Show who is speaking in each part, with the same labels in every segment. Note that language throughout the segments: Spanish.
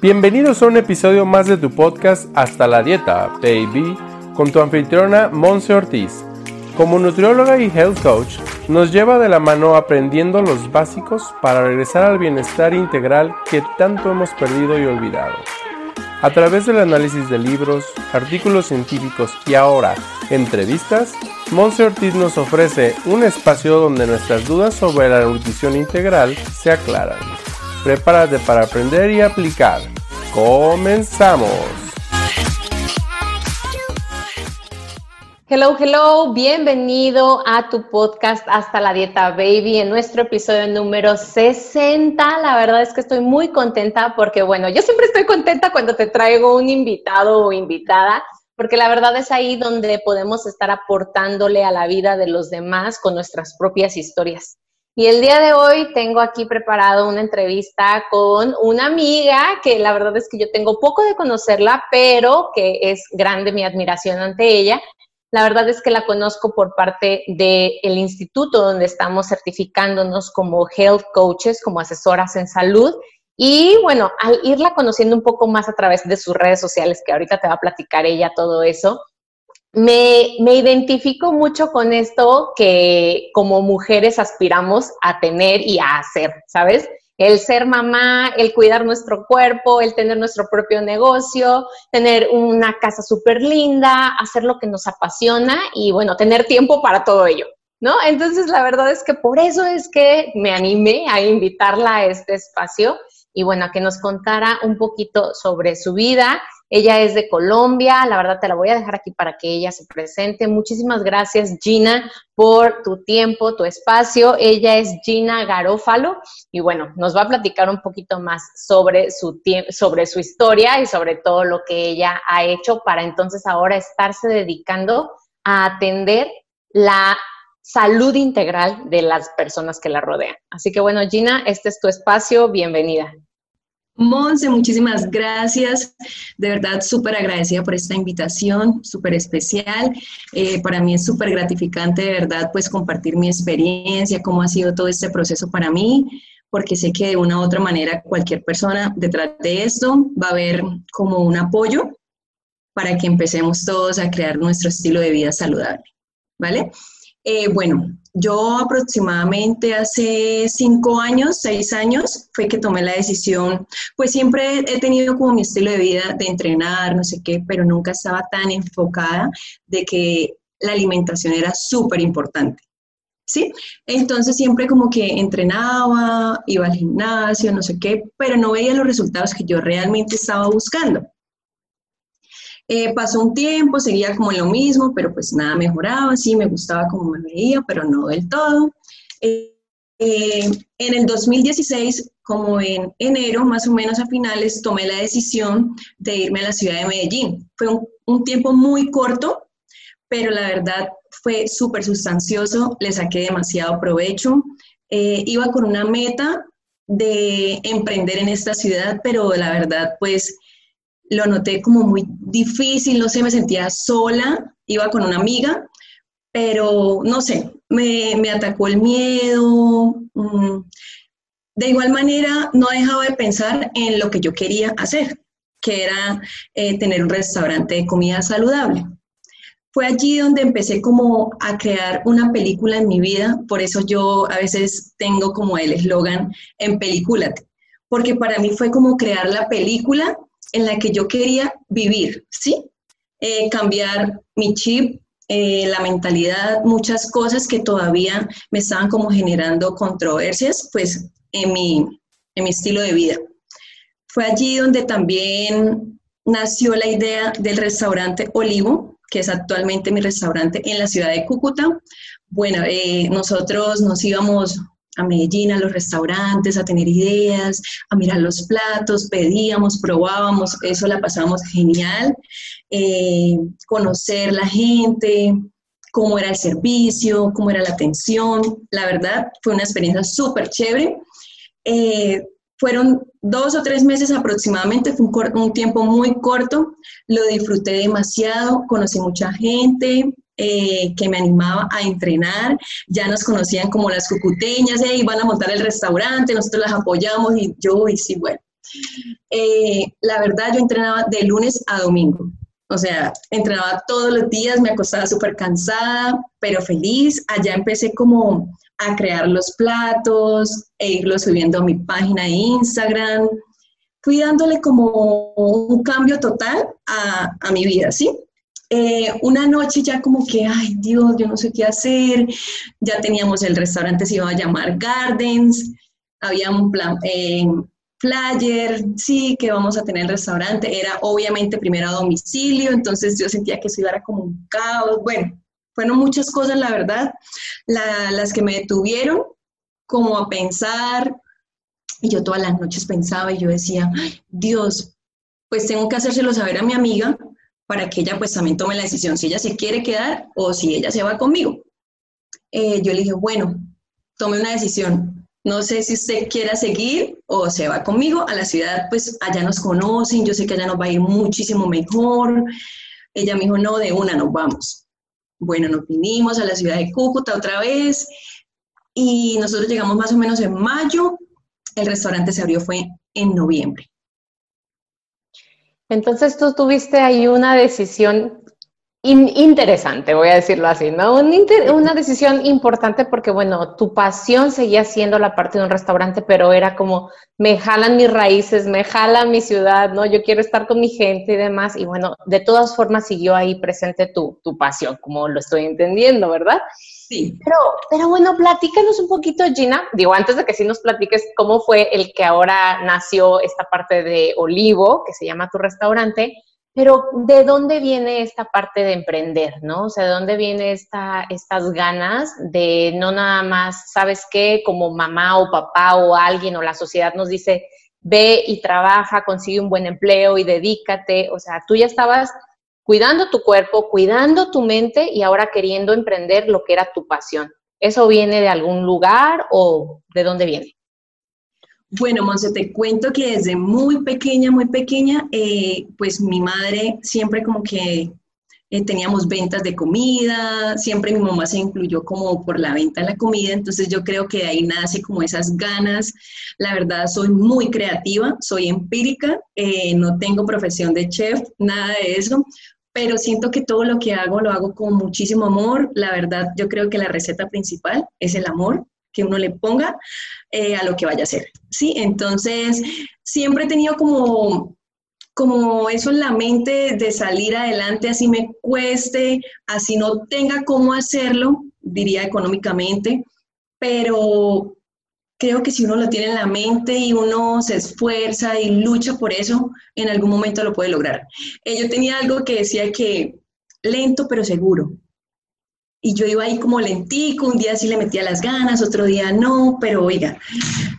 Speaker 1: Bienvenidos a un episodio más de tu podcast Hasta la Dieta, baby, con tu anfitriona Monse Ortiz. Como nutrióloga y health coach, nos lleva de la mano aprendiendo los básicos para regresar al bienestar integral que tanto hemos perdido y olvidado. A través del análisis de libros, artículos científicos y ahora entrevistas, Monse Ortiz nos ofrece un espacio donde nuestras dudas sobre la nutrición integral se aclaran. Prepárate para aprender y aplicar. ¡Comenzamos!
Speaker 2: Hello, hello, bienvenido a tu podcast Hasta la Dieta Baby en nuestro episodio número 60. La verdad es que estoy muy contenta porque, bueno, yo siempre estoy contenta cuando te traigo un invitado o invitada, porque la verdad es ahí donde podemos estar aportándole a la vida de los demás con nuestras propias historias. Y el día de hoy tengo aquí preparado una entrevista con una amiga que la verdad es que yo tengo poco de conocerla, pero que es grande mi admiración ante ella la verdad es que la conozco por parte del instituto donde estamos certificándonos como health coaches, como asesoras en salud. Y bueno, al irla conociendo un poco más a través de sus redes sociales, que ahorita te va a platicar ella todo eso, me, me, identifico mucho con esto que como mujeres aspiramos a tener y a hacer, ¿sabes? el ser mamá, el cuidar nuestro cuerpo, el tener nuestro propio negocio, tener una casa súper linda, hacer lo que nos apasiona y bueno, tener tiempo para todo ello, ¿no? Entonces, la verdad es que por eso es que me animé a invitarla a este espacio y bueno, a que nos contara un poquito sobre su vida ella es de Colombia, la verdad te la voy a dejar aquí para que ella se presente. Muchísimas gracias Gina por tu tiempo, tu espacio. Ella es Gina Garófalo y bueno, nos va a platicar un poquito más sobre su, sobre su historia y sobre todo lo que ella ha hecho para entonces ahora estarse dedicando a atender la salud integral de las personas que la rodean. Así que bueno, Gina, este es tu espacio, bienvenida.
Speaker 3: Monse, muchísimas gracias. De verdad, súper agradecida por esta invitación, súper especial. Eh, para mí es súper gratificante, de verdad, pues compartir mi experiencia, cómo ha sido todo este proceso para mí, porque sé que de una u otra manera cualquier persona detrás de esto va a ver como un apoyo para que empecemos todos a crear nuestro estilo de vida saludable. ¿Vale? Eh, bueno, yo aproximadamente hace cinco años, seis años, fue que tomé la decisión, pues siempre he tenido como mi estilo de vida de entrenar, no sé qué, pero nunca estaba tan enfocada de que la alimentación era súper importante. ¿Sí? Entonces siempre como que entrenaba, iba al gimnasio, no sé qué, pero no veía los resultados que yo realmente estaba buscando. Eh, pasó un tiempo, seguía como lo mismo, pero pues nada mejoraba, sí, me gustaba como me veía, pero no del todo. Eh, eh, en el 2016, como en enero, más o menos a finales, tomé la decisión de irme a la ciudad de Medellín. Fue un, tiempo muy corto, pero la verdad fue súper sustancioso, le saqué demasiado provecho. iba con una meta de emprender en esta ciudad, pero la verdad, pues lo noté como muy difícil, no sé, me sentía sola, iba con una amiga, pero no sé, me, atacó el miedo. Mm. De igual manera, no dejaba de pensar en lo que yo quería hacer, que era eh, tener un restaurante de comida saludable. Fue allí donde empecé como a crear una película en mi vida, por eso yo a veces tengo como el eslogan en película, porque para mí fue como crear la película en la que yo quería vivir, ¿sí? Eh, cambiar mi chip, eh, la mentalidad, muchas cosas que todavía me estaban como generando controversias, pues en mi, en mi estilo de vida. Fue allí donde también nació la idea del restaurante Olivo, que es actualmente mi restaurante en la ciudad de Cúcuta. Bueno, eh, nosotros nos íbamos a Medellín, a los restaurantes, a tener ideas, a mirar los platos, pedíamos, probábamos, eso la pasábamos genial, eh, conocer la gente, cómo era el servicio, cómo era la atención, la verdad fue una experiencia súper chévere. Eh, fueron dos o tres meses aproximadamente, fue un, un, tiempo muy corto, lo disfruté demasiado, conocí mucha gente, eh, que me animaba a entrenar, ya nos conocían como las cucuteñas, y van a montar el restaurante, nosotros las apoyamos y yo, y sí, bueno, Eh, la verdad, yo entrenaba de lunes a domingo. O sea, entrenaba todos los días, me acostaba súper cansada, pero feliz. Allá empecé como a crear los platos e irlos subiendo a mi página de Instagram. Fui dándole como un cambio total a, a mi vida, ¿sí? Eh, una noche ya como que, ay Dios, yo no sé qué hacer, ya teníamos el restaurante, se iba a llamar Gardens, había un plan, eh, flyer, sí, que vamos a tener el restaurante, era obviamente primero a domicilio, entonces yo sentía que eso iba a como un caos, bueno, fueron muchas cosas, la verdad, las que me detuvieron como a pensar, y yo todas las noches pensaba y yo decía, Dios, pues tengo que hacérselo saber a mi amiga para que ella pues también tome la decisión si ella se quiere quedar o si ella se va conmigo. Eh, yo le dije, bueno, tome una decisión, no sé si usted quiera seguir o se va conmigo a la ciudad, pues allá nos conocen, yo sé que allá nos va a ir muchísimo mejor. Ella me dijo, no, de una nos vamos. Bueno, nos vinimos a la ciudad de Cúcuta otra vez y nosotros llegamos más o menos en mayo. El restaurante se abrió fue en noviembre.
Speaker 2: Entonces tú tuviste ahí una decisión interesante, voy a decirlo así, ¿no? una decisión importante porque, bueno, tu pasión seguía siendo la parte de un restaurante, pero era como, me jalan mis raíces, me jala mi ciudad, ¿no? Yo quiero estar con mi gente y demás. Y bueno, de todas formas siguió ahí presente tu, tu pasión, como lo estoy entendiendo, ¿verdad?
Speaker 3: Sí.
Speaker 2: Pero, pero bueno, platícanos un poquito, Gina. Digo, antes de que sí nos platiques cómo fue el que ahora nació esta parte de Olivo, que se llama tu restaurante. Pero ¿de dónde viene esta parte de emprender, no? O sea, ¿de dónde viene esta, estas ganas de no nada más, ¿sabes qué? Como mamá o papá o alguien o la sociedad nos dice, ve y trabaja, consigue un buen empleo y dedícate. O sea, tú ya estabas cuidando tu cuerpo, cuidando tu mente y ahora queriendo emprender lo que era tu pasión. ¿Eso viene de algún lugar o de dónde viene?
Speaker 3: Bueno, Monse, te cuento que desde muy pequeña, muy pequeña, eh, pues mi madre siempre como que eh, teníamos ventas de comida, siempre mi mamá se incluyó como por la venta de la comida, entonces yo creo que de ahí nace como esas ganas. La verdad, soy muy creativa, soy empírica, eh, no tengo profesión de chef, nada de eso, pero siento que todo lo que hago lo hago con muchísimo amor. La verdad, yo creo que la receta principal es el amor que uno le ponga eh, a lo que vaya a hacer, ¿sí? Entonces, siempre he tenido como, como eso en la mente de salir adelante, así me cueste, así no tenga cómo hacerlo, diría económicamente, pero creo que si uno lo tiene en la mente y uno se esfuerza y lucha por eso, en algún momento lo puede lograr. Eh, yo tenía algo que decía que lento pero seguro. Y yo iba ahí como lentico, un día sí le metía las ganas, otro día no, pero oiga,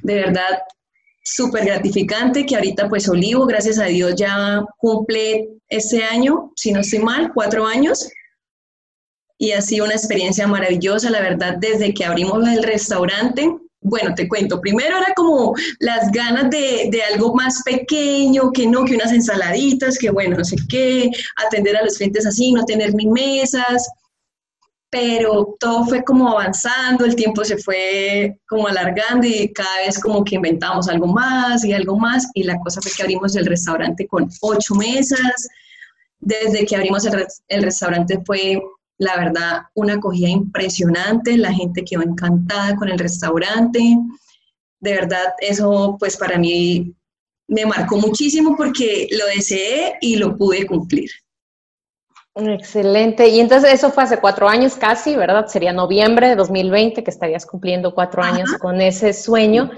Speaker 3: de verdad, súper gratificante que ahorita pues Olivo, gracias a Dios, ya cumple este año, si no estoy mal, cuatro años. Y ha sido una experiencia maravillosa, la verdad, desde que abrimos el restaurante. Bueno, te cuento, primero era como las ganas de, de algo más pequeño, que no, que unas ensaladitas, que bueno, no sé qué, atender a los clientes así, no tener ni mesas. Pero todo fue como avanzando, el tiempo se fue como alargando y cada vez como que inventamos algo más y algo más. Y la cosa fue que abrimos el restaurante con ocho mesas. Desde que abrimos el, restaurante fue, la verdad, una acogida impresionante, la gente quedó encantada con el restaurante. De verdad, eso pues para mí me marcó muchísimo porque lo deseé y lo pude cumplir.
Speaker 2: Excelente. Y entonces eso fue hace cuatro años casi, ¿verdad? Sería noviembre de 2020 que estarías cumpliendo cuatro años con ese sueño.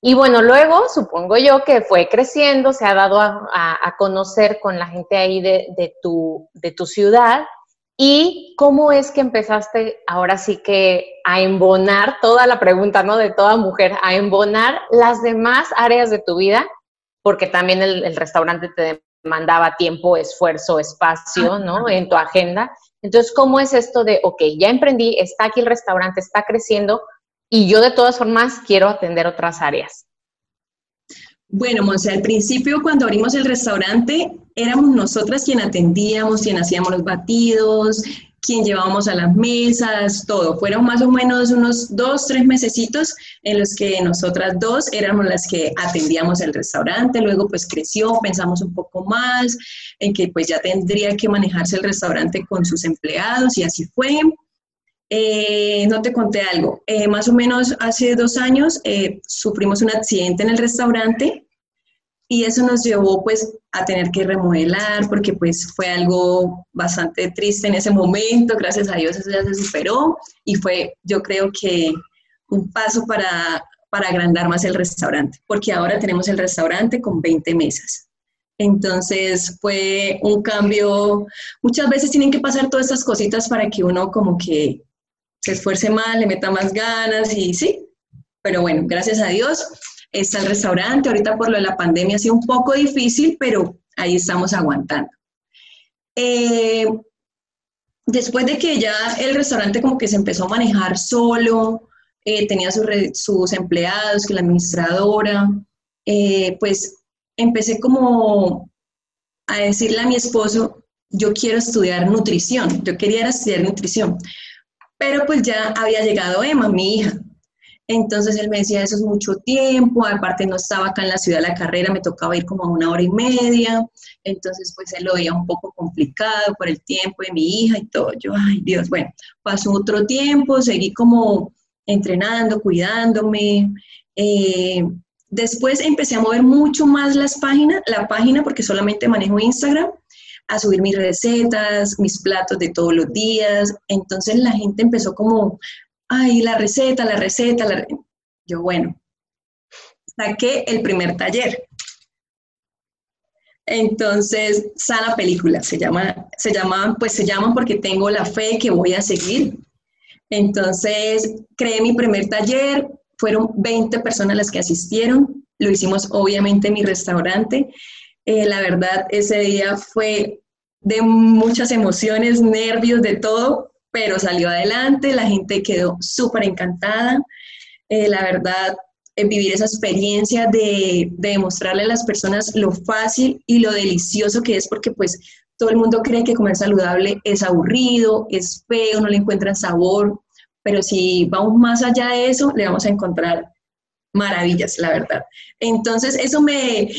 Speaker 2: Y bueno, luego supongo yo que fue creciendo, se ha dado a, conocer con la gente ahí de, tu, de tu ciudad. ¿Y cómo es que empezaste ahora sí que a embonar toda la pregunta, ¿no? De toda mujer, a embonar las demás áreas de tu vida, porque también el, el restaurante te mandaba tiempo, esfuerzo, espacio, ¿no? En tu agenda. Entonces, ¿cómo es esto de, ok, ya emprendí, está aquí el restaurante, está creciendo y yo de todas formas quiero atender otras áreas?
Speaker 3: Bueno, Monse, al principio cuando abrimos el restaurante éramos nosotras quien atendíamos, quien hacíamos los batidos, quién llevábamos a las mesas, todo. Fueron más o menos unos dos, tres mesecitos en los que nosotras dos éramos las que atendíamos el restaurante. Luego pues creció, pensamos un poco más en que pues ya tendría que manejarse el restaurante con sus empleados y así fue. Eh, no te conté algo. Eh, más o menos hace dos años eh, sufrimos un accidente en el restaurante y eso nos llevó pues a tener que remodelar porque pues fue algo bastante triste en ese momento. Gracias a Dios eso ya se superó y fue yo creo que un paso para, para agrandar más el restaurante porque ahora tenemos el restaurante con 20 mesas. Entonces fue un cambio, muchas veces tienen que pasar todas estas cositas para que uno como que se esfuerce más, le meta más ganas y sí. Pero bueno, gracias a Dios está el restaurante. Ahorita por lo de la pandemia ha sido un poco difícil, pero ahí estamos aguantando. Eh, después de que ya el restaurante como que se empezó a manejar solo, eh, tenía sus empleados, que la administradora, eh, pues empecé como a decirle a mi esposo, yo quiero estudiar nutrición, yo quería estudiar nutrición. Pero pues ya había llegado Emma, mi hija. Entonces él me decía, eso es mucho tiempo, aparte no estaba acá en la ciudad de la carrera, me tocaba ir como a una hora y media, entonces pues él lo veía un poco complicado por el tiempo de mi hija y todo. Yo, ay Dios, bueno, pasó otro tiempo, seguí como entrenando, cuidándome. Eh, después empecé a mover mucho más las páginas, la página porque solamente manejo Instagram a subir mis recetas, mis platos de todos los días. Entonces la gente empezó como, ay, la receta, la receta, la... yo bueno, saqué el primer taller. Entonces, Sana Película se llama, se llama, pues se llama porque tengo la fe que voy a seguir. Entonces, creé mi primer taller, fueron 20 personas las que asistieron, lo hicimos obviamente en mi restaurante. Eh, la verdad, ese día fue de muchas emociones, nervios, de todo, pero salió adelante, la gente quedó súper encantada. Eh, la verdad, vivir esa experiencia de, de demostrarle a las personas lo fácil y lo delicioso que es, porque pues todo el mundo cree que comer saludable es aburrido, es feo, no le encuentran sabor, pero si vamos más allá de eso, le vamos a encontrar maravillas, la verdad. Entonces, eso me,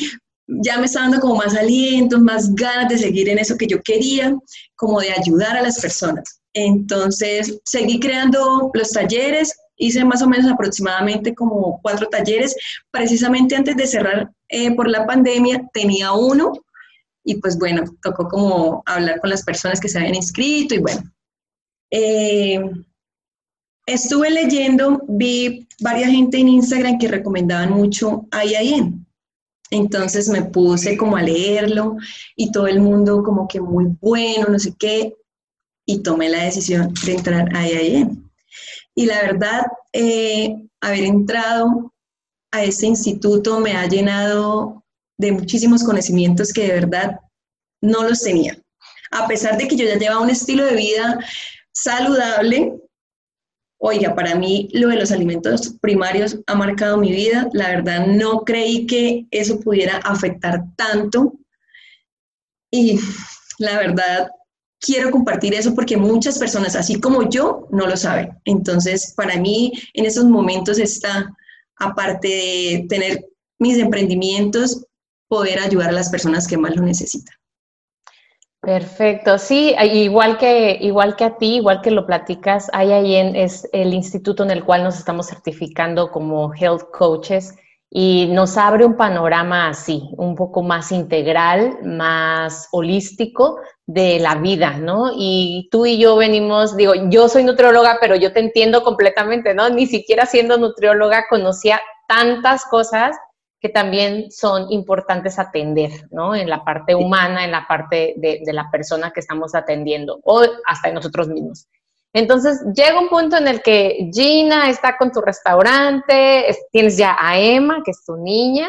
Speaker 3: ya me está dando como más aliento, más ganas de seguir en eso que yo quería, como de ayudar a las personas. Entonces, seguí creando los talleres, hice más o menos aproximadamente como cuatro talleres. Precisamente antes de cerrar eh, por la pandemia, tenía uno y pues bueno, tocó como hablar con las personas que se habían inscrito y bueno. Eh, estuve leyendo, vi varias gente en Instagram que recomendaban mucho IIN. Entonces me puse como a leerlo y todo el mundo como que muy bueno, no sé qué, y tomé la decisión de entrar a IIN. Y la verdad, eh, haber entrado a este instituto me ha llenado de muchísimos conocimientos que de verdad no los tenía. A pesar de que yo ya llevaba un estilo de vida saludable, Oiga, para mí lo de los alimentos primarios ha marcado mi vida. La verdad no creí que eso pudiera afectar tanto. Y la verdad quiero compartir eso porque muchas personas, así como yo, no lo saben. Entonces, para mí en esos momentos está, aparte de tener mis emprendimientos, poder ayudar a las personas que más lo necesitan.
Speaker 2: Perfecto, sí, igual que, igual que a ti, igual que lo platicas, IIN es el instituto en el cual nos estamos certificando como health coaches y nos abre un panorama así, un poco más integral, más holístico de la vida, ¿no? Y tú y yo venimos, digo, yo soy nutrióloga, pero yo te entiendo completamente, ¿no? Ni siquiera siendo nutrióloga conocía tantas cosas que también son importantes atender, ¿no? En la parte humana, en la parte de, la persona que estamos atendiendo o hasta en nosotros mismos. Entonces, llega un punto en el que Gina está con tu restaurante, tienes ya a Emma, que es tu niña,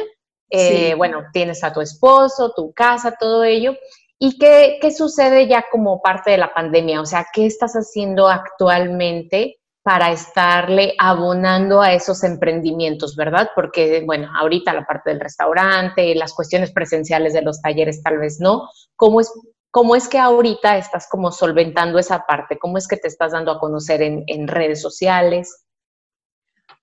Speaker 2: eh, bueno, tienes a tu esposo, tu casa, todo ello. ¿Y qué, qué sucede ya como parte de la pandemia? O sea, ¿qué estás haciendo actualmente para estarle abonando a esos emprendimientos, ¿verdad? Porque, bueno, ahorita la parte del restaurante, las cuestiones presenciales de los talleres tal vez no. ¿Cómo es ¿cómo es que ahorita estás como solventando esa parte? ¿Cómo es que te estás dando a conocer en, en redes sociales?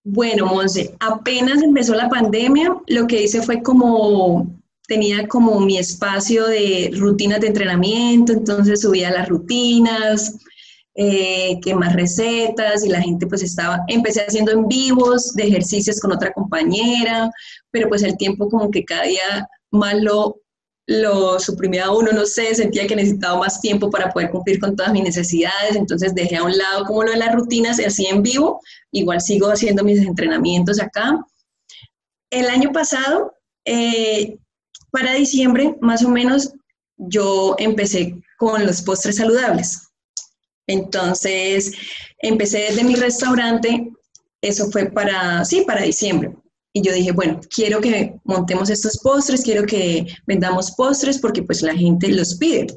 Speaker 3: Bueno, Monse, apenas empezó la pandemia, lo que hice fue como, tenía como mi espacio de rutinas de entrenamiento, entonces subía las rutinas, eh, que más recetas y la gente pues estaba, empecé haciendo en vivos de ejercicios con otra compañera, pero pues el tiempo como que cada día más lo, lo suprimía uno, no sé, sentía que necesitaba más tiempo para poder cumplir con todas mis necesidades, entonces dejé a un lado como lo de las rutinas, así en vivo, igual sigo haciendo mis entrenamientos acá. El año pasado, eh, para diciembre, más o menos, yo empecé con los postres saludables. Entonces, empecé desde mi restaurante, eso fue para, sí, para diciembre. Y yo dije, bueno, quiero que montemos estos postres, quiero que vendamos postres porque pues la gente los pide.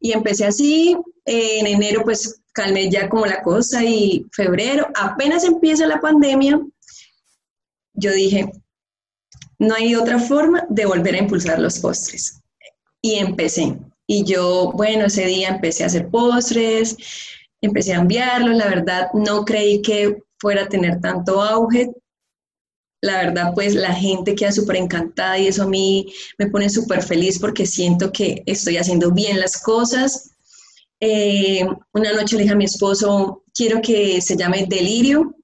Speaker 3: Y empecé así, en enero pues calmé ya como la cosa y febrero, apenas empieza la pandemia, yo dije, no hay otra forma de volver a impulsar los postres. Y empecé. Y yo, bueno, ese día empecé a hacer postres, empecé a enviarlos, la verdad no creí que fuera a tener tanto auge, la verdad, pues la gente queda súper encantada y eso a mí me pone súper feliz porque siento que estoy haciendo bien las cosas. Eh, una noche le dije a mi esposo, quiero que se llame Delirio.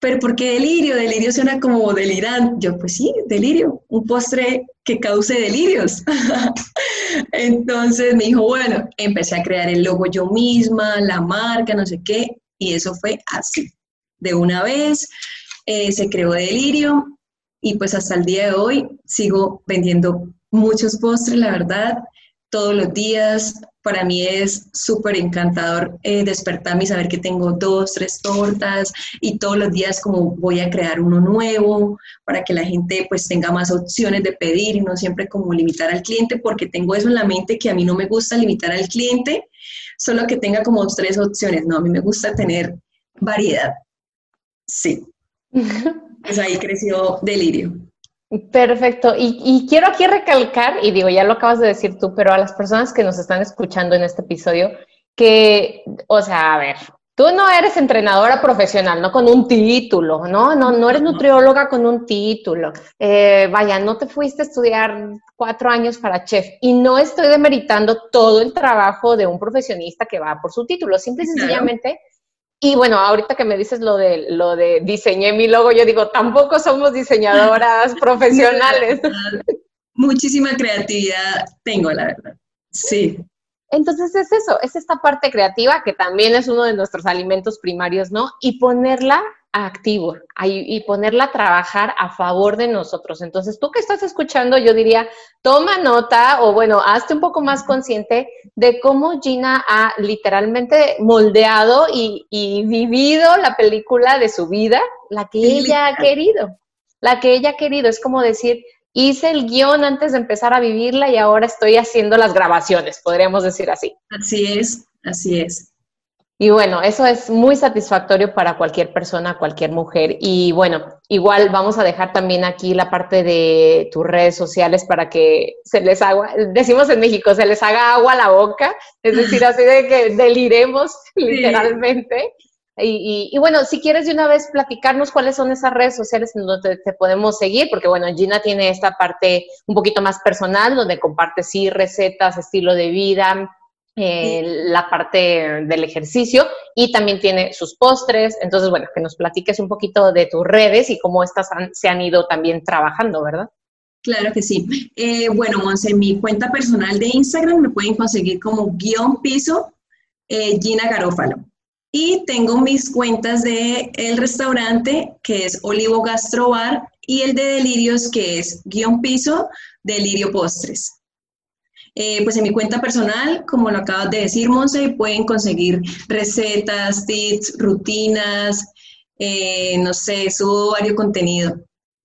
Speaker 3: Pero ¿por qué delirio? Delirio suena como delirante. Yo, pues sí, delirio, un postre que cause delirios. Entonces me dijo, bueno, empecé a crear el logo yo misma, la marca, no sé qué, y eso fue así, de una vez. Eh, se creó Delirio y pues hasta el día de hoy sigo vendiendo muchos postres, la verdad, todos los días. Para mí es súper encantador eh, despertarme y saber que tengo dos, tres tortas y todos los días como voy a crear uno nuevo para que la gente pues tenga más opciones de pedir y no siempre como limitar al cliente porque tengo eso en la mente que a mí no me gusta limitar al cliente, solo que tenga como tres opciones, no, a mí me gusta tener variedad. Sí. Pues ahí creció Delirio.
Speaker 2: Perfecto. Y, quiero aquí recalcar, y digo, ya lo acabas de decir tú, pero a las personas que nos están escuchando en este episodio, que, o sea, a ver, tú no eres entrenadora profesional, no con un título, ¿no? No, no eres nutrióloga con un título. Eh, vaya, no te fuiste a estudiar cuatro años para chef. Y no estoy demeritando todo el trabajo de un profesionista que va por su título. Simple y sencillamente y bueno, ahorita que me dices lo de lo de diseñé mi logo, yo digo, tampoco somos diseñadoras profesionales.
Speaker 3: Muchísima creatividad tengo, la verdad. Sí.
Speaker 2: Entonces es eso, es esta parte creativa que también es uno de nuestros alimentos primarios, ¿no? Y ponerla activo y ponerla a trabajar a favor de nosotros. Entonces, tú que estás escuchando, yo diría, toma nota o bueno, hazte un poco más consciente de cómo Gina ha literalmente moldeado y, vivido la película de su vida, la que ella ha querido, la que ella ha querido. Es como decir, hice el guion antes de empezar a vivirla y ahora estoy haciendo las grabaciones, podríamos decir así.
Speaker 3: Así es, así es.
Speaker 2: Y bueno, eso es muy satisfactorio para cualquier persona, cualquier mujer. Y bueno, igual vamos a dejar también aquí la parte de tus redes sociales para que se les haga, decimos en México, se les haga agua a la boca, es decir, así de que deliremos literalmente. Y, bueno, si quieres de una vez platicarnos cuáles son esas redes sociales en donde te, podemos seguir, porque bueno, Gina tiene esta parte un poquito más personal, donde comparte sí recetas, estilo de vida, eh, la parte del ejercicio y también tiene sus postres. Entonces, bueno, que nos platiques un poquito de tus redes y cómo estas se han ido también trabajando, ¿verdad?
Speaker 3: Claro que sí. Eh, bueno, Monse, en mi cuenta personal de Instagram me pueden conseguir como guion piso eh, Gina Garófalo. Y tengo mis cuentas de el restaurante, que es Olivo Gastrobar, y el de Delirios, que es guion piso Delirio Postres. Eh, pues en mi cuenta personal, como lo acabas de decir, Monse, pueden conseguir recetas, tips, rutinas, eh, no sé, subo varios contenido.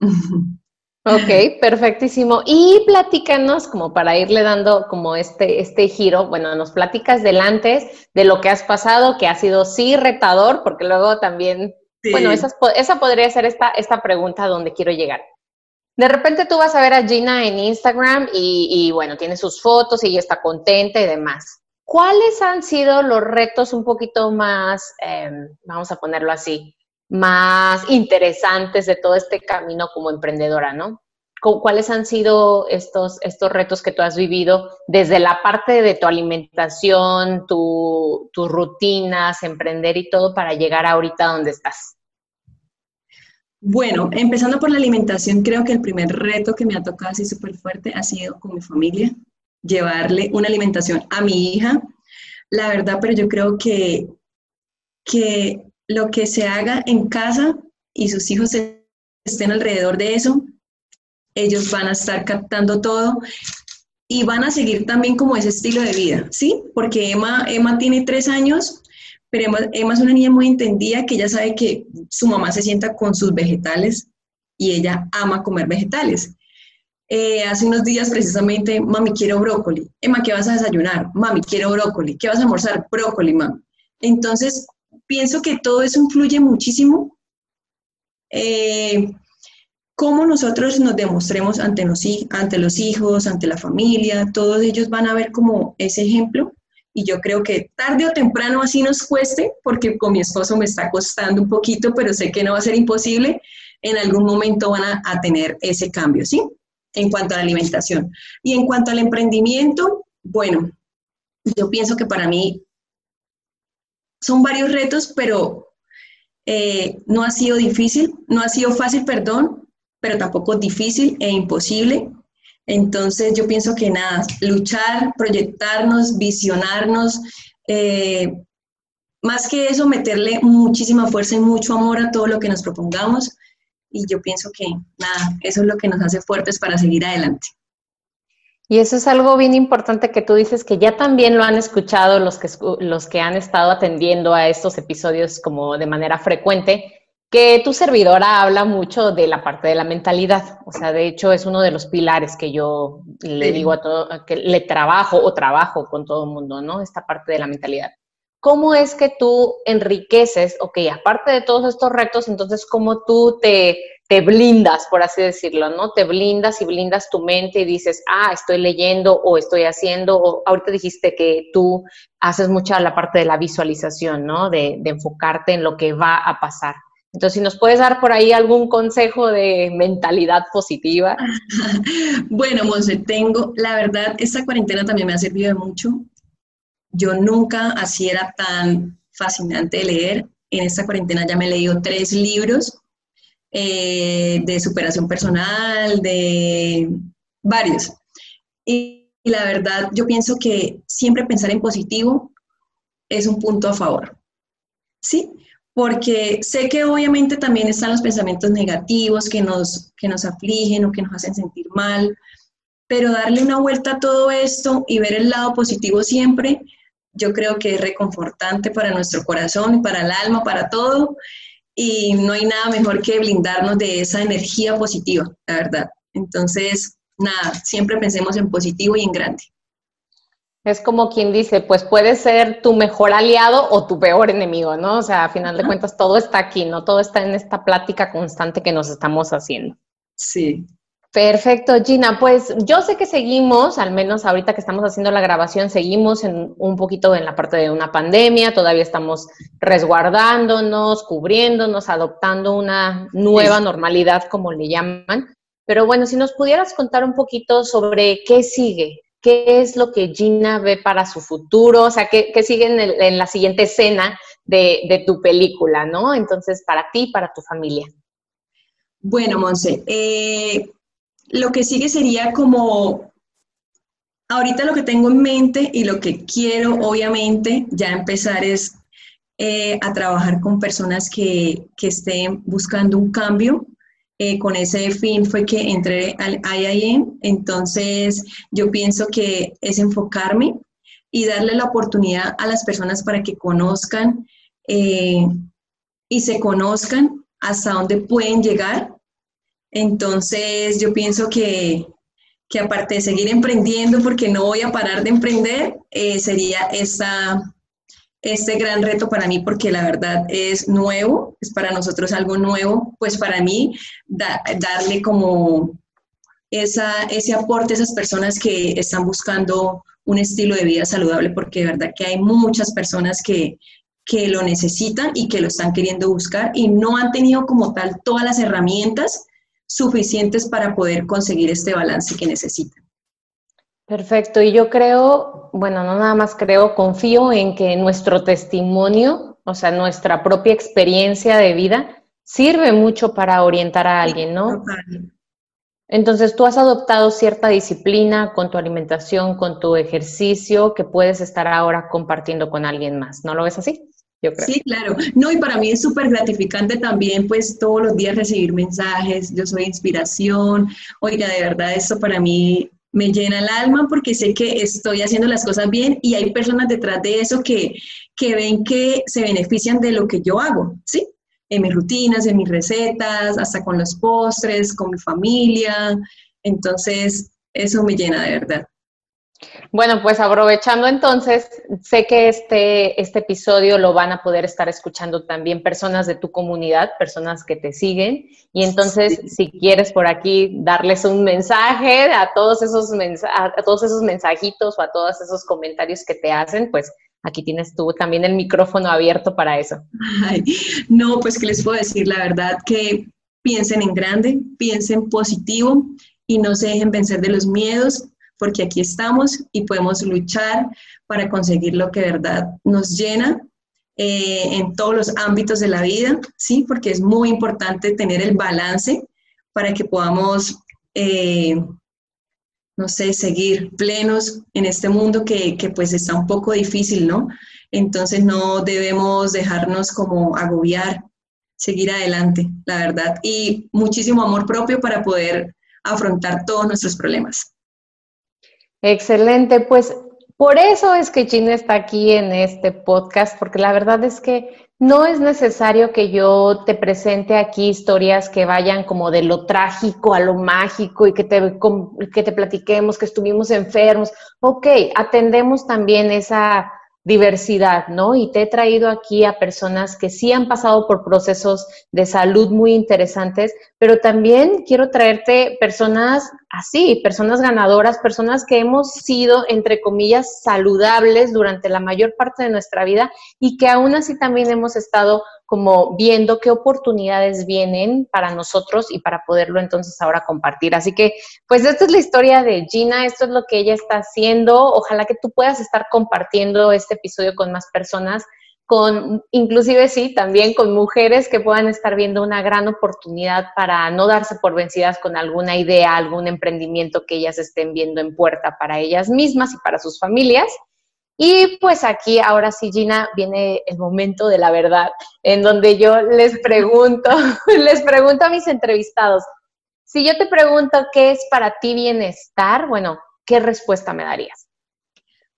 Speaker 2: Ok, perfectísimo. Y platícanos, como para irle dando como este, este giro, bueno, nos platicas del antes, de lo que has pasado, que ha sido sí retador, porque luego también, bueno, esa, esa podría ser esta, esta pregunta donde quiero llegar. De repente tú vas a ver a Gina en Instagram y, bueno, tiene sus fotos y está contenta y demás. ¿Cuáles han sido los retos un poquito más, em, vamos a ponerlo así, más interesantes de todo este camino como emprendedora, ¿no? ¿Cuáles han sido estos, estos retos que tú has vivido desde la parte de tu alimentación, tus rutinas, emprender y todo para llegar ahorita donde estás?
Speaker 3: Bueno, empezando por la alimentación, creo que el primer reto que me ha tocado así súper fuerte ha sido con mi familia, llevarle una alimentación a mi hija. La verdad, pero yo creo que, que lo que se haga en casa y sus hijos estén alrededor de eso, ellos van a estar captando todo y van a seguir también como ese estilo de vida, ¿sí? Porque Emma, Emma tiene tres años pero Emma, es una niña muy entendida que ella sabe que su mamá se sienta con sus vegetales y ella ama comer vegetales. Eh, hace unos días precisamente, mami, quiero brócoli. Emma, ¿qué vas a desayunar? Mami, quiero brócoli. ¿Qué vas a almorzar? Brócoli, mami. Entonces, pienso que todo eso influye muchísimo. Eh, cómo nosotros nos demostremos ante los, ante los hijos, ante la familia, todos ellos van a ver como ese ejemplo y yo creo que tarde o temprano así nos cueste, porque con mi esposo me está costando un poquito, pero sé que no va a ser imposible, en algún momento van a, tener ese cambio, ¿sí? En cuanto a la alimentación. Y en cuanto al emprendimiento, bueno, yo pienso que para mí son varios retos, pero eh, no ha sido difícil, no ha sido fácil, perdón, pero tampoco difícil e imposible. Entonces yo pienso que nada, luchar, proyectarnos, visionarnos, eh, más que eso, meterle muchísima fuerza y mucho amor a todo lo que nos propongamos. Y yo pienso que nada, eso es lo que nos hace fuertes para seguir adelante.
Speaker 2: Y eso es algo bien importante que tú dices que ya también lo han escuchado los que, los que han estado atendiendo a estos episodios como de manera frecuente, que tu servidora habla mucho de la parte de la mentalidad. O sea, de hecho es uno de los pilares que yo le digo a todo, que le trabajo o trabajo con todo el mundo, ¿no? Esta parte de la mentalidad. ¿Cómo es que tú enriqueces, ok, aparte de todos estos retos, entonces cómo tú te, te blindas, por así decirlo, ¿no? Te blindas y blindas tu mente y dices, ah, estoy leyendo o estoy haciendo, o ahorita dijiste que tú haces mucha la parte de la visualización, ¿no? De, de enfocarte en lo que va a pasar. Entonces, si nos puedes dar por ahí algún consejo de mentalidad positiva.
Speaker 3: bueno, Monse, tengo, la verdad, esta cuarentena también me ha servido de mucho. Yo nunca así era tan fascinante de leer. En esta cuarentena ya me he leído tres libros eh, de superación personal, de varios. y la verdad, yo pienso que siempre pensar en positivo es un punto a favor. ¿Sí? Porque sé que obviamente también están los pensamientos negativos que nos, que nos afligen o que nos hacen sentir mal, pero darle una vuelta a todo esto y ver el lado positivo siempre, yo creo que es reconfortante para nuestro corazón, para el alma, para todo, y no hay nada mejor que blindarnos de esa energía positiva, la verdad. Entonces, nada, siempre pensemos en positivo y en grande.
Speaker 2: Es como quien dice, pues puede ser tu mejor aliado o tu peor enemigo, ¿no? O sea, a final de cuentas todo está aquí, ¿no? Todo está en esta plática constante que nos estamos haciendo.
Speaker 3: Sí.
Speaker 2: Perfecto, Gina. Pues yo sé que seguimos, al menos ahorita que estamos haciendo la grabación, seguimos en un poquito en la parte de una pandemia, todavía estamos resguardándonos, cubriéndonos, adoptando una nueva normalidad, como le llaman. Pero bueno, si nos pudieras contar un poquito sobre qué sigue, qué es lo que Gina ve para su futuro, o sea, qué, sigue en, la siguiente escena de, tu película, ¿no? Entonces, para ti, para tu familia.
Speaker 3: Bueno, Monse, eh, lo que sigue sería como, ahorita lo que tengo en mente y lo que quiero, obviamente, ya empezar es eh, a trabajar con personas que, que estén buscando un cambio, eh, con ese fin fue que entré al IIM. Entonces, yo pienso que es enfocarme y darle la oportunidad a las personas para que conozcan eh, y se conozcan hasta dónde pueden llegar. Entonces, yo pienso que, que aparte de seguir emprendiendo, porque no voy a parar de emprender, eh, sería esa este gran reto para mí porque la verdad es nuevo, es para nosotros algo nuevo, pues para mí darle como esa, ese aporte a esas personas que están buscando un estilo de vida saludable, porque de verdad que hay muchas personas que, que lo necesitan y que lo están queriendo buscar y no han tenido como tal todas las herramientas suficientes para poder conseguir este balance que necesitan.
Speaker 2: Perfecto, y yo creo, bueno, no nada más creo, confío en que nuestro testimonio, o sea, nuestra propia experiencia de vida, sirve mucho para orientar a alguien, ¿no? Entonces, tú has adoptado cierta disciplina con tu alimentación, con tu ejercicio, que puedes estar ahora compartiendo con alguien más, ¿no lo ves así?
Speaker 3: Sí, claro. No, y para mí es súper gratificante también, pues todos los días recibir mensajes, yo soy inspiración, oiga, de verdad, esto para mí me llena el alma porque sé que estoy haciendo las cosas bien y hay personas detrás de eso que, que ven que se benefician de lo que yo hago, ¿sí? En mis rutinas, en mis recetas, hasta con los postres, con mi familia. Entonces, eso me llena de verdad.
Speaker 2: Bueno, pues aprovechando entonces, sé que este, este episodio lo van a poder estar escuchando también personas de tu comunidad, personas que te siguen. Y entonces, si quieres por aquí darles un mensaje a todos, esos a todos esos mensajitos o a todos esos comentarios que te hacen, pues aquí tienes tú también el micrófono abierto para eso.
Speaker 3: no, pues que les puedo decir la verdad que piensen en grande, piensen positivo y no se dejen vencer de los miedos porque aquí estamos y podemos luchar para conseguir lo que verdad nos llena eh, en todos los ámbitos de la vida, ¿sí? Porque es muy importante tener el balance para que podamos, eh, no sé, seguir plenos en este mundo que, que pues está un poco difícil, ¿no? Entonces no debemos dejarnos como agobiar, seguir adelante, la verdad, y muchísimo amor propio para poder afrontar todos nuestros problemas.
Speaker 2: Excelente, pues por eso es que Gina está aquí en este podcast, porque la verdad es que no es necesario que yo te presente aquí historias que vayan como de lo trágico a lo mágico y que te, que te platiquemos que estuvimos enfermos. Ok, atendemos también esa diversidad, ¿no? Y te he traído aquí a personas que sí han pasado por procesos de salud muy interesantes, pero también quiero traerte personas así, personas ganadoras, personas que hemos sido, entre comillas, saludables durante la mayor parte de nuestra vida y que aún así también hemos estado como viendo qué oportunidades vienen para nosotros y para poderlo entonces ahora compartir. Así que, pues esta es la historia de Gina, esto es lo que ella está haciendo. Ojalá que tú puedas estar compartiendo este episodio con más personas con, inclusive sí, también con mujeres que puedan estar viendo una gran oportunidad para no darse por vencidas con alguna idea, algún emprendimiento que ellas estén viendo en puerta para ellas mismas y para sus familias. Y pues aquí, ahora sí, Gina, viene el momento de la verdad, en donde yo les pregunto, les pregunto a mis entrevistados, si yo te pregunto qué es para ti bienestar, bueno, ¿qué respuesta me darías?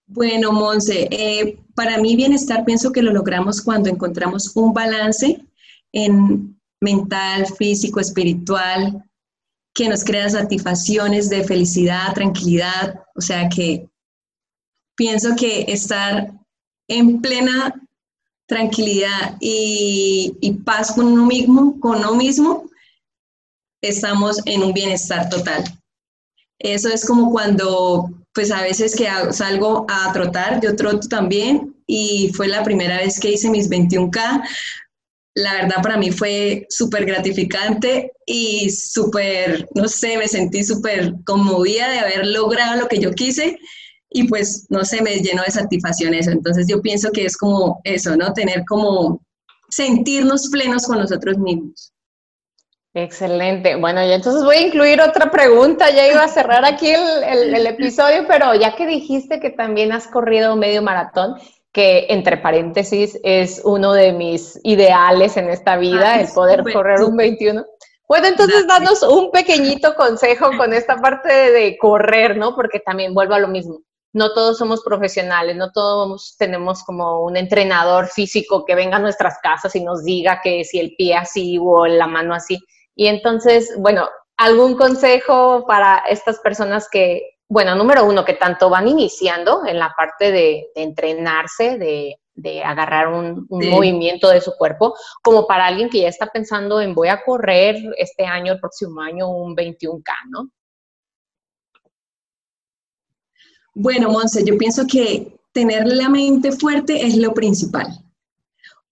Speaker 3: Bueno, Monse, eh, para mí bienestar pienso que lo logramos cuando encontramos un balance en mental, físico, espiritual, que nos crea satisfacciones de felicidad, tranquilidad, o sea que pienso que estar en plena tranquilidad y, y, paz con uno mismo, con uno mismo, estamos en un bienestar total. Eso es como cuando, pues a veces que salgo a trotar, yo troto también y fue la primera vez que hice mis 21K. La verdad para mí fue súper gratificante y súper, no sé, me sentí súper conmovida de haber logrado lo que yo quise y pues, no sé, me llenó de satisfacción eso. Entonces yo pienso que es como eso, ¿no? Tener como sentirnos plenos con nosotros mismos.
Speaker 2: Excelente. Bueno, y entonces voy a incluir otra pregunta. Ya iba a cerrar aquí el, episodio, pero ya que dijiste que también has corrido medio maratón, que entre paréntesis es uno de mis ideales en esta vida, el poder correr un 21. Bueno, entonces danos un pequeñito consejo con esta parte de, correr, ¿no? Porque también vuelvo a lo mismo. No todos somos profesionales, no todos tenemos como un entrenador físico que venga a nuestras casas y nos diga que si el pie así o la mano así y entonces, bueno, algún consejo para estas personas que, bueno, número uno, que tanto van iniciando en la parte de, entrenarse, de, agarrar un, movimiento de su cuerpo, como para alguien que ya está pensando en voy a correr este año, el próximo año, un 21K, ¿no?
Speaker 3: Bueno, Monse, yo pienso que tener la mente fuerte es lo principal.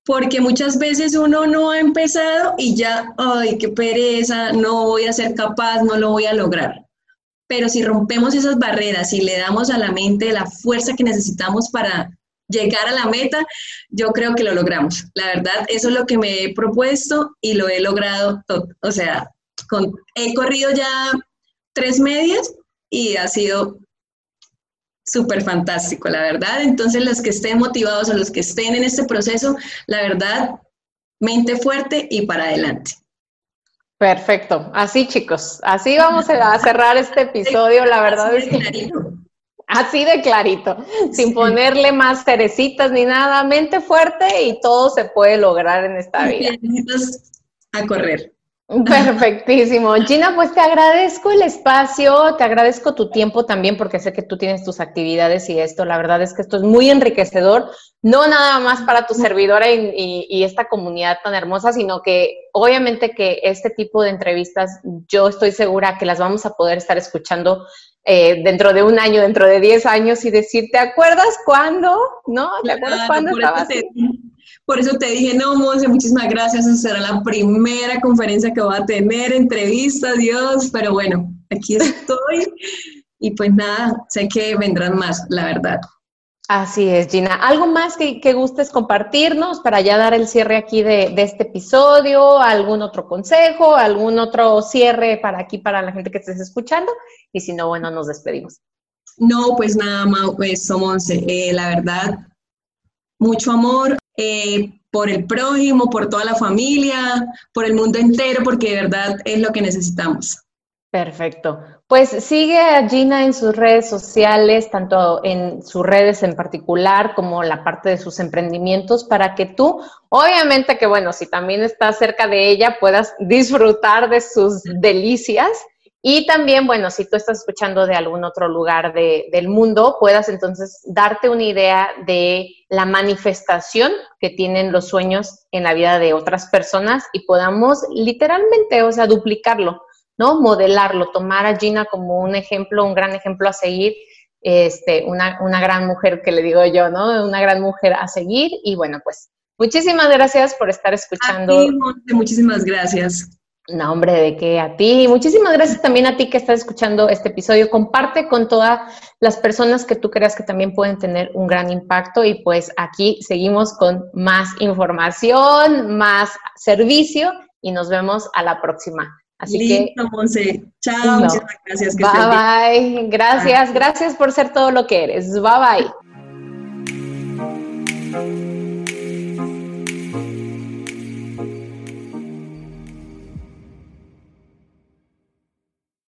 Speaker 3: Porque muchas veces uno no ha empezado y ya, ay, qué pereza, no voy a ser capaz, no lo voy a lograr. Pero si rompemos esas barreras y le damos a la mente la fuerza que necesitamos para llegar a la meta, yo creo que lo logramos. La verdad, eso es lo que me he propuesto y lo he logrado. O sea, he corrido ya tres medias y ha sido súper fantástico, la verdad. Entonces, los que estén motivados o los que estén en este proceso, la verdad, mente fuerte y para adelante.
Speaker 2: Perfecto. Así, chicos, así vamos a cerrar este episodio. La verdad es que... Así de clarito, sin ponerle más cerecitas ni nada, mente fuerte y todo se puede lograr en esta vida.
Speaker 3: A correr.
Speaker 2: Perfectísimo. Gina, pues te agradezco el espacio, te agradezco tu tiempo también porque sé que tú tienes tus actividades y esto, la verdad es que esto es muy enriquecedor, no nada más para tu servidora y, esta comunidad tan hermosa, sino que obviamente que este tipo de entrevistas yo estoy segura que las vamos a poder estar escuchando eh, dentro de un año, dentro de 10 años y decir, ¿te acuerdas cuándo? ¿No? ¿Te acuerdas cuándo estabas?
Speaker 3: Por eso te dije, no, Monse, muchísimas gracias. Esa será la primera conferencia que voy a tener, entrevista, Dios. Pero bueno, aquí estoy. y pues nada, sé que vendrán más, la verdad.
Speaker 2: Así es, Gina. ¿Algo más que, gustes compartirnos para ya dar el cierre aquí de, de, este episodio? ¿Algún otro consejo? ¿Algún otro cierre para aquí, para la gente que estés escuchando? Y si no, bueno, nos despedimos.
Speaker 3: No, pues nada más, pues somos, eh, la verdad, mucho amor, eh, por el prójimo, por toda la familia, por el mundo entero, porque de verdad es lo que necesitamos.
Speaker 2: Perfecto. Pues sigue a Gina en sus redes sociales, tanto en sus redes en particular como la parte de sus emprendimientos, para que tú, obviamente que bueno, si también estás cerca de ella, puedas disfrutar de sus delicias y también, bueno, si tú estás escuchando de algún otro lugar del mundo, puedas entonces darte una idea de la manifestación que tienen los sueños en la vida de otras personas y podamos literalmente, o sea, duplicarlo, ¿no? Modelarlo, tomar a Gina como un ejemplo, un gran ejemplo a seguir, este, una, una gran mujer que le digo yo, ¿no? Una gran mujer a seguir y bueno, pues muchísimas gracias por estar escuchando.
Speaker 3: muchísimas gracias.
Speaker 2: No, hombre, de qué a ti. Muchísimas gracias también a ti que estás escuchando este episodio. Comparte con todas las personas que tú creas que también pueden tener un gran impacto y pues aquí seguimos con más información, más servicio y nos vemos a la próxima. Así
Speaker 3: Listo, Monse. Chao, muchas gracias.
Speaker 2: bye bye. Gracias, gracias por ser todo lo que eres. Bye bye.